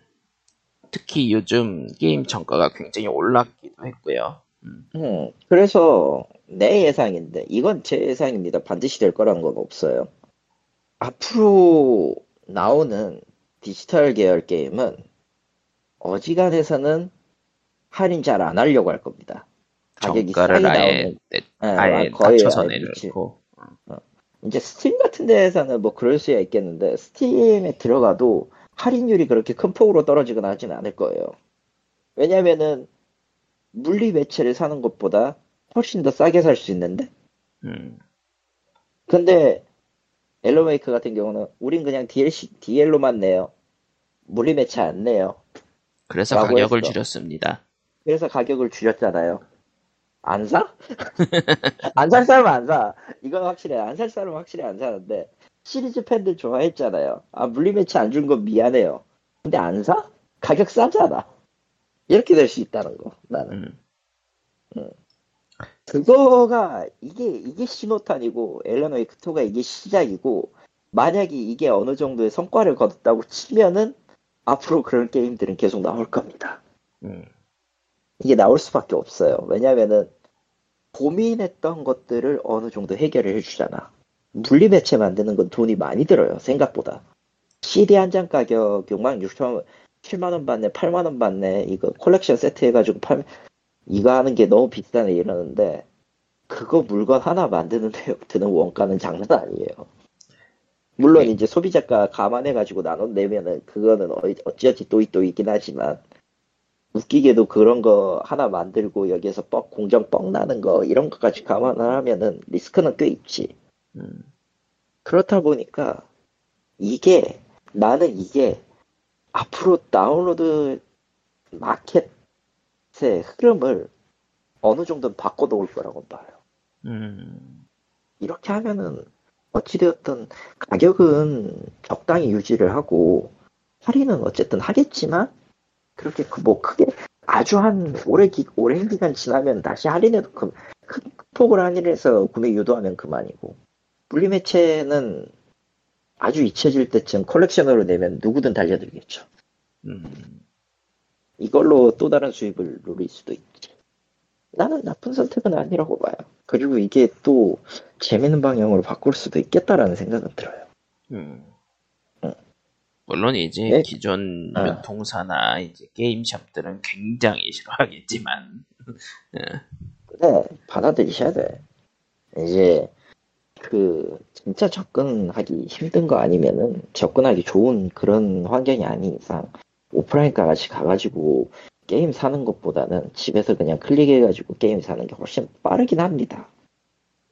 특히 요즘 게임 정가가 굉장히 올랐기도 했고요. 음, 음, 그래서 내 예상인데, 이건 제 예상입니다. 반드시 될 거란 건 없어요. 앞으로 나오는 디지털 계열 게임은 어지간해서는 할인 잘 안 하려고 할 겁니다. 가격이 정가를 아예 예, 아예 거의 낮춰서 내놓고 이제 스팀 같은 데에서는 뭐 그럴 수야 있겠는데, 스팀에 들어가도 할인율이 그렇게 큰 폭으로 떨어지거나 하진 않을 거예요. 왜냐면은, 물리 매체를 사는 것보다 훨씬 더 싸게 살 수 있는데, 음, 근데 엘로메이크 같은 경우는 우린 그냥 DLC, DL로만 내요. 물리 매체 안 내요. 그래서 가격을 했어. 줄였습니다. 그래서 가격을 줄였잖아요. 안 사? 안 살 사람은 안 사. 이건 확실해. 안 살 사람은 확실히 안 사는데 시리즈 팬들 좋아했잖아요. 아 물리 매체 안준 건 미안해요. 근데 안 사? 가격 싸잖아. 이렇게 될 수 있다는 거. 나는. 음, 그거가 이게 이게 신호탄이고 앨런 웨이크 2가 이게 시작이고 만약에 이게 어느 정도의 성과를 거뒀다고 치면은 앞으로 그런 게임들은 계속 나올 겁니다. 음, 이게 나올 수밖에 없어요. 왜냐면은 고민했던 것들을 어느 정도 해결을 해주잖아. 물리 매체 만드는 건 돈이 많이 들어요. 생각보다. CD 한 장 가격 6만 6천 원, 7만 원 받네, 8만 원 받네. 이거 콜렉션 세트 해가지고 팔 이거 하는 게 너무 비싸네 이러는데 그거 물건 하나 만드는데 드는 원가는 장난 아니에요. 물론 네. 이제 소비자가 감안해가지고 나눠 내면은 그거는 어- 어찌어찌 또이 또 있긴 하지만 웃기게도 그런 거 하나 만들고 여기에서 뻑 공정 뻑 나는 거 이런 것까지 감안을 하면은 리스크는 꽤 있지. 음, 그렇다 보니까 이게 나는 이게 앞으로 다운로드 마켓의 흐름을 어느 정도는 바꿔놓을 거라고 봐요. 음, 이렇게 하면은 어찌되었든 가격은 적당히 유지를 하고 할인은 어쨌든 하겠지만 그렇게 그뭐 크게 아주 한 오래 기, 오랜 기간 지나면 다시 할인해도 그, 큰 폭으로 할인해서 구매 유도하면 그만이고 물리 매체는 아주 잊혀질 때쯤 컬렉션으로 내면 누구든 달려들겠죠. 음. 이걸로 또 다른 수입을 누릴 수도 있지. 나는 나쁜 선택은 아니라고 봐요. 그리고 이게 또 재밌는 방향으로 바꿀 수도 있겠다라는 생각은 들어요. 음. 응. 물론 이제 네. 기존 어. 유통사나 이제 게임샵들은 굉장히 싫어하겠지만, 그래, 받아들이셔야 돼. 이제, 그, 진짜 접근하기 힘든 거 아니면은, 접근하기 좋은 그런 환경이 아닌 이상, 오프라인가 같이 가가지고, 게임 사는 것보다는 집에서 그냥 클릭해가지고 게임 사는 게 훨씬 빠르긴 합니다.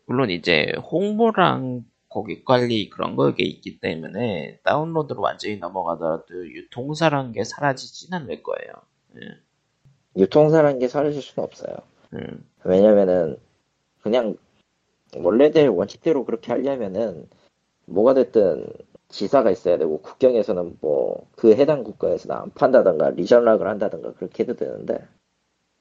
물론 이제 홍보랑 고객 관리 그런 거게 있기 때문에 다운로드로 완전히 넘어가더라도 유통사란 게 사라지진 않을 거예요. 유통사라는 게 사라질 수는 없어요. 음, 왜냐면은, 그냥, 원래대로 원칙대로 그렇게 하려면은, 뭐가 됐든 지사가 있어야 되고, 국경에서는 뭐, 그 해당 국가에서는 안 판다던가, region lock을 한다던가, 그렇게 해도 되는데,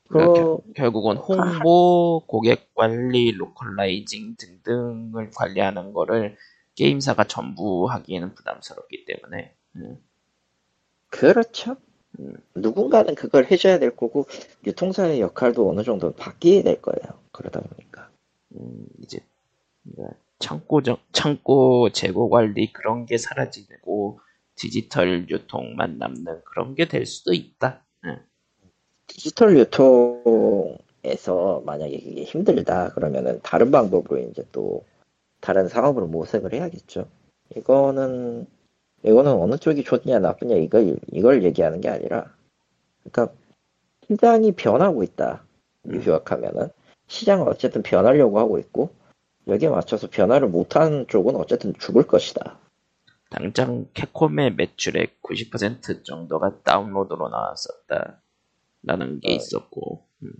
그러니까 그, 결국은 홍보, 고객 관리, localizing 등등을 관리하는 거를 게임사가 전부 하기에는 부담스럽기 때문에 음, 그렇죠. 음. 누군가는 그걸 해줘야 될 거고, 유통사의 역할도 어느 정도 바뀌게 될 거예요. 그러다 보니까. 음, 이제 그러니까 창고 정, 창고 재고 관리 그런 게 사라지고 디지털 유통만 남는 그런 게 될 수도 있다. 음. 디지털 유통에서 만약에 이게 힘들다 그러면은 다른 방법으로 이제 또 다른 상업으로 모색을 해야겠죠. 이거는 이거는 어느 쪽이 좋냐 나쁘냐 이걸 이걸 얘기하는 게 아니라 그러니까 시장이 변하고 있다. 요약하면은 시장은 어쨌든 변하려고 하고 있고 여기에 맞춰서 변화를 못하는 쪽은 어쨌든 죽을 것이다. 당장 캡콤의 매출의 90% 정도가 다운로드로 나왔었다 라는 게 어. 있었고 음.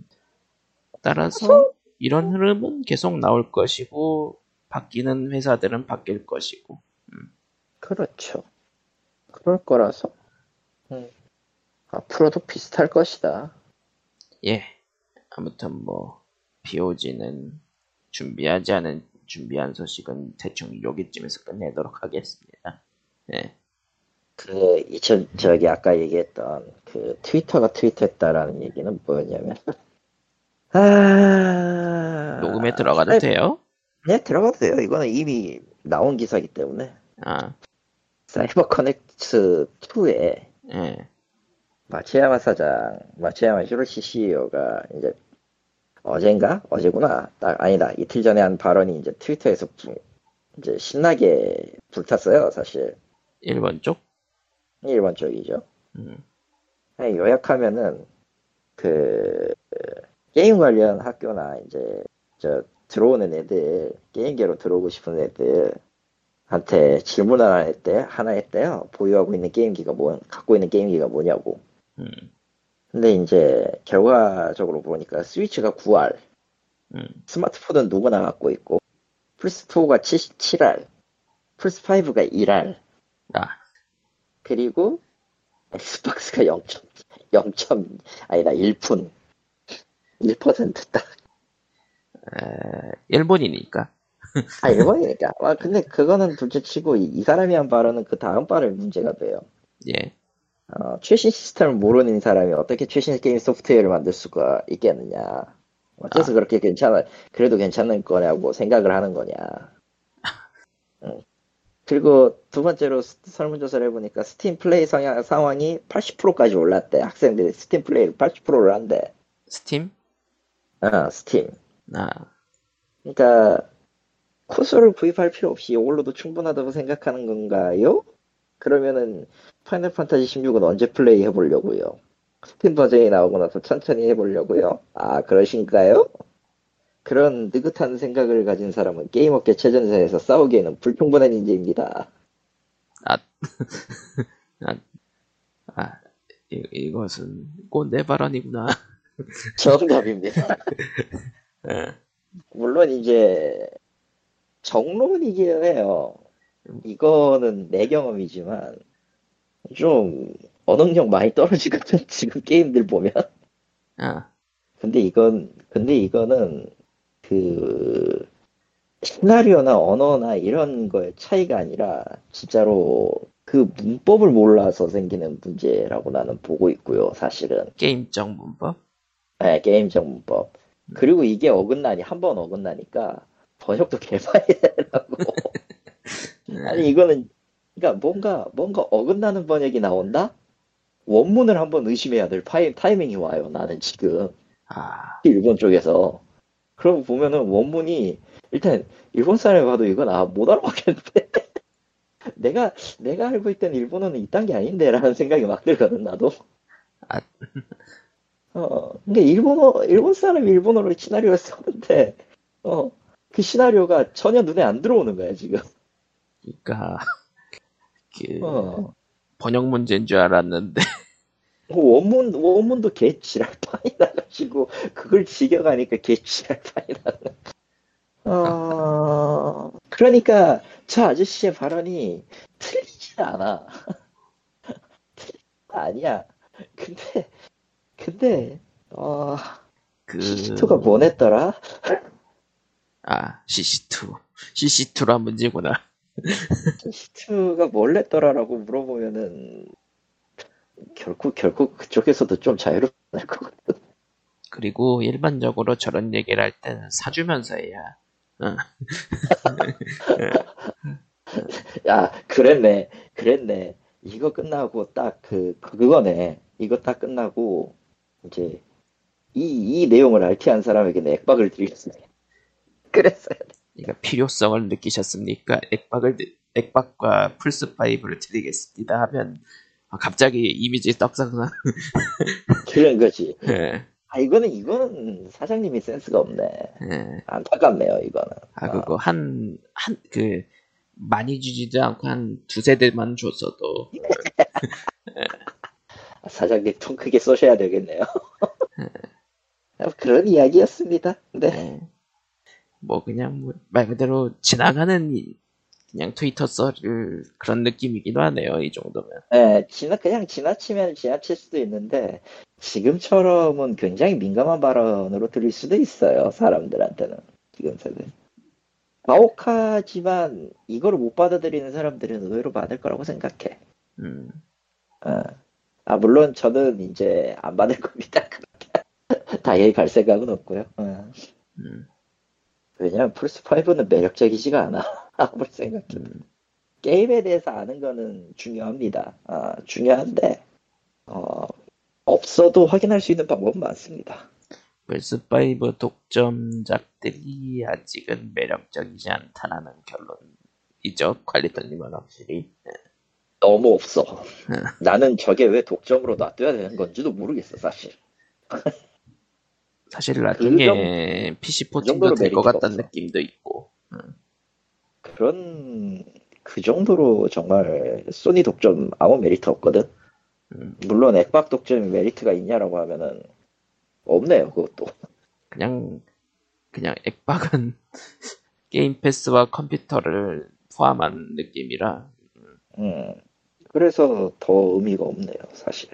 따라서 이런 흐름은 계속 나올 것이고 바뀌는 회사들은 바뀔 것이고 그렇죠. 그럴 거라서 음, 앞으로도 비슷할 것이다. 예 아무튼 뭐 POG는 준비하지 않은 준비한 소식은 대충 여기쯤에서 끝내도록 하겠습니다. 예. 그, 이천, 저기, 아까 얘기했던, 그, 트위터가 트윗했다라는 얘기는 뭐였냐면, 아. 녹음에 들어가도 네, 돼요? 네, 들어가도 돼요. 이거는 이미 나온 기사기 때문에. 아, 사이버 커넥트 2에, 예. 마치야마 사장, 마치야마 히로시 CEO가 이제, 어젠가? 어제구나. 딱, 아니다. 이틀 전에 한 발언이 이제 트위터에서 부- 이제 신나게 불탔어요, 사실. 일본 쪽? 일본 쪽이죠. 음, 아니, 요약하면은 그 게임 관련 학교나 이제 저 들어오는 애들 게임계로 들어오고 싶은 애들 한테 질문 하나 했대 하나 했대요 보유하고 있는 게임기가 뭐 갖고 있는 게임기가 뭐냐고 음, 근데 이제 결과적으로 보니까 스위치가 9알 음. 스마트폰은 누구나 갖고 있고 플스4가 7알 플스5가 1알 아, 그리고 엑스박스가 0. 0. 아니다 1푼 1%딱 에, 일본이니까. 아 일본이니까 와 근데 그거는 둘째치고 이, 이 사람이 한 발언은 그 다음 발언 문제가 돼요 예. 어, 최신 시스템을 모르는 사람이 어떻게 최신 게임 소프트웨어를 만들 수가 있겠느냐 어째서 아. 그렇게 괜찮아 그래도 괜찮은 거냐고 생각을 하는 거냐 응. 그리고 두 번째로 스- 설문조사를 해보니까 스팀 플레이 성향, 상황이 80%까지 올랐대 학생들이 스팀 플레이를 80%를 한대 스팀? 어, 스팀 아, 그러니까 콘솔을 구입할 필요 없이 이걸로도 충분하다고 생각하는 건가요? 그러면은 파이널 판타지 16은 언제 플레이 해보려고요? 스팀 버전이 나오고 나서 천천히 해보려고요? 아 그러신가요? 그런 느긋한 생각을 가진 사람은 게임업계 최전선에서 싸우기에는 불충분한 인재입니다. 아, 이, 이것은 꼰대 발언이구나. 정답입니다. 예. 물론 이제 정론이긴 해요. 이거는 내 경험이지만 좀 언응력 많이 떨어지거든 지금 게임들 보면. 아, 근데 이건 근데 이거는 그 시나리오나 언어나 이런 거의 차이가 아니라 진짜로 그 문법을 몰라서 생기는 문제라고 나는 보고 있고요. 사실은 게임적 문법? 네, 게임적 문법. 그리고 이게 어긋나니 한 번 어긋나니까 번역도 개발해야 되라고. 아니 이거는 그러니까 뭔가 뭔가 어긋나는 번역이 나온다? 원문을 한번 의심해야 될 파이, 타이밍이 와요. 나는 지금 아, 일본 쪽에서. 그러고 보면은 원문이 일단 일본 사람이 봐도 이건 아 못 알아먹겠는데. 내가 내가 알고 있던 일본어는 이딴 게 아닌데라는 생각이 막 들거든 나도. 아. 어, 그러니까 일본어 일본 사람이 일본어로 시나리오를 썼는데 어, 그 시나리오가 전혀 눈에 안 들어오는 거야 지금. 그니까, 그, 어. 번역 문제인 줄 알았는데, 원문 원문도 개 지랄판이 나가지고 그걸 직역하니까 개 지랄판이 나는. 어 그러니까 저 아저씨의 발언이 틀리지 않아. 아니야. 근데 근데 어그 CC2가 뭐냈더라? 아 CC2 CC2란 문제구나. CC2가 뭘 냈더라라고 물어보면은 결국 결국 그쪽에서도 좀 자유롭게 낼것 같아. 그리고 일반적으로 저런 얘기를 할 때는 사주면서 해야. 어. 야, 그랬네. 그랬네. 이거 끝나고 딱 그, 그거네. 이거 딱 끝나고, 이제, 이, 이 내용을 RT한 사람에게 는 액박을 드리겠습니다. 그랬어요. 그러니까 필요성을 느끼셨습니까? 액박을 드- 액박과 플스 5를 드리겠습니다 하면 아, 갑자기 이미지 떡상상. 그런 거지. 예, 아, 이거는, 이거는 사장님이 센스가 없네. 예. 안타깝네요, 이거는. 아 그거 한 한 그 많이 주지도 않고 한 두세 대만 줬어도 아, 사장님 통 크게 쏘셔야 되겠네요. 아, 그런 이야기였습니다. 네. 예. 뭐 그냥 뭐 말 그대로 지나가는 이- 그냥 트위터 썰을 그런 느낌이기도 하네요 이 정도면. 네, 지나, 그냥 지나치면 지나칠 수도 있는데, 지금처럼은 굉장히 민감한 발언으로 들릴 수도 있어요, 사람들한테는. 지금 세대. 가혹하지만, 이거를 못 받아들이는 사람들은 의외로 많을 거라고 생각해. 음, 어. 아, 물론 저는 이제 안 받을 겁니다. 당연히 갈 생각은 없고요. 어. 음, 왜냐면 플스5는 매력적이지가 않아. 아무리 생각해도. 음. 게임에 대해서 아는 거는 중요합니다. 아, 중요한데, 어, 없어도 확인할 수 있는 방법은 많습니다. 플스 5 독점작들이 아직은 매력적이지 않다라는 결론이죠. 관리자님은 확실히. 너무 없어. 네. 나는 저게 왜 독점으로 놔둬야 되는 건지도 모르겠어, 사실. 사실 나중에 그 PC 정도로 포팅도 될 것 같다는 없어. 느낌도 있고. 그런, 그 정도로 정말 소니 독점 아무 메리트 없거든? 음, 물론 액박 독점이 메리트가 있냐라고 하면은, 없네요, 그것도. 그냥 그냥 액박은 게임 패스와 컴퓨터를 포함한 느낌이라 음. 그래서 더 의미가 없네요, 사실.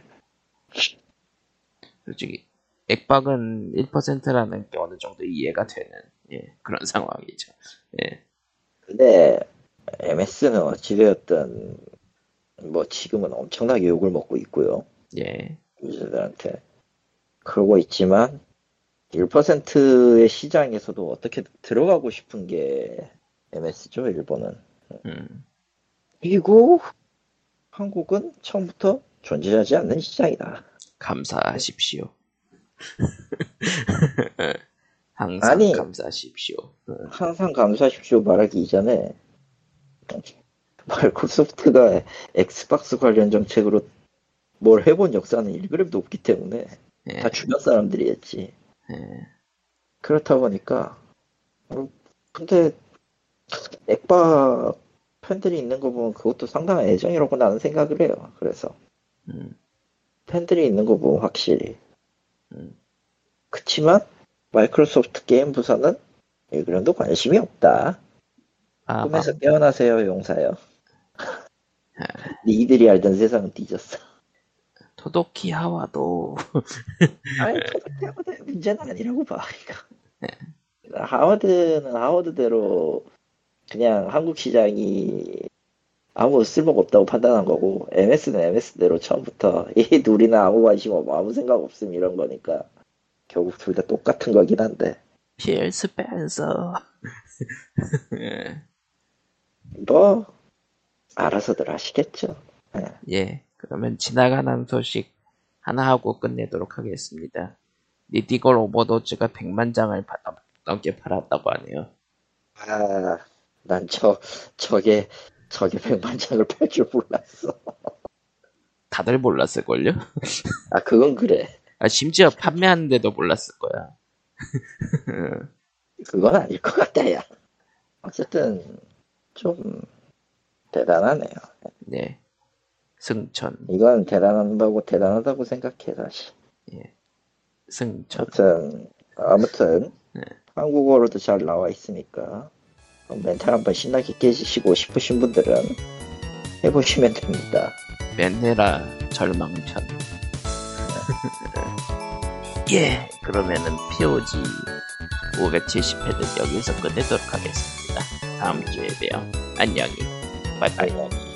솔직히 액박은 1%라는 게 어느 정도 이해가 되는 예, 그런 상황이죠. 예, 근데 MS는 어찌되었든 뭐 지금은 엄청나게 욕을 먹고 있고요. 예, 유저들한테. 그러고 있지만 1%의 시장에서도 어떻게 들어가고 싶은 게 MS죠, 일본은. 음, 그리고 한국은 처음부터 존재하지 않는 시장이다. 감사하십시오. 항상 아니. 감사하십시오. 어, 항상 감사하십시오 말하기 이전에 마이크로소프트가 엑스박스 관련 정책으로 뭘 해본 역사는 1그램도 없기 때문에 예, 다 주변 사람들이 했지. 예, 그렇다 보니까 어, 근데 액박 팬들이 있는 거 보면 그것도 상당한 애정이라고 나는 생각을 해요. 그래서 음, 팬들이 있는 거 보면 확실히 음, 그치만 마이크로소프트 게임 부서는 1그램도 관심이 없다. 아, 꿈에서 깨어나세요 용사요. 니들이 알던 세상은 뒤졌어. 토도키 하와도 아니 토닥하워드의 문제는 아니라고 봐. 이거. 하워드는 하워드대로 그냥 한국 시장이 아무 쓸모가 없다고 판단한 거고 MS는 MS대로 처음부터 이 우리는 아무 관심 없고 아무 생각 없음 이런 거니까 결국 둘 다 똑같은 거긴 한데 필 스펜서 예, 뭐 알아서들 하시겠죠. 예, 그러면 지나가는 소식 하나 하고 끝내도록 하겠습니다. 니디걸 오버도즈가 100만 장을 파- 넘게 팔았다고 하네요. 아, 난 저 저게 저게 백만 장을 팔 줄 몰랐어. 다들 몰랐을걸요? 아 그건 그래. 아, 심지어 판매하는데도 몰랐을 거야. 그건 아닐 것 같다, 야. 어쨌든, 좀, 대단하네요. 네. 승천, 이건 대단하다고, 대단하다고 생각해, 사실. 승천. 아무튼, 아무튼, 네. 한국어로도 잘 나와 있으니까, 멘탈 한번 신나게 깨지시고 싶으신 분들은 해보시면 됩니다. 맨네라 절망편. 예, 그러면은 POG 570회는 여기서 끝내도록 하겠습니다. 다음 주에 봬요. 안녕히. 바이바이.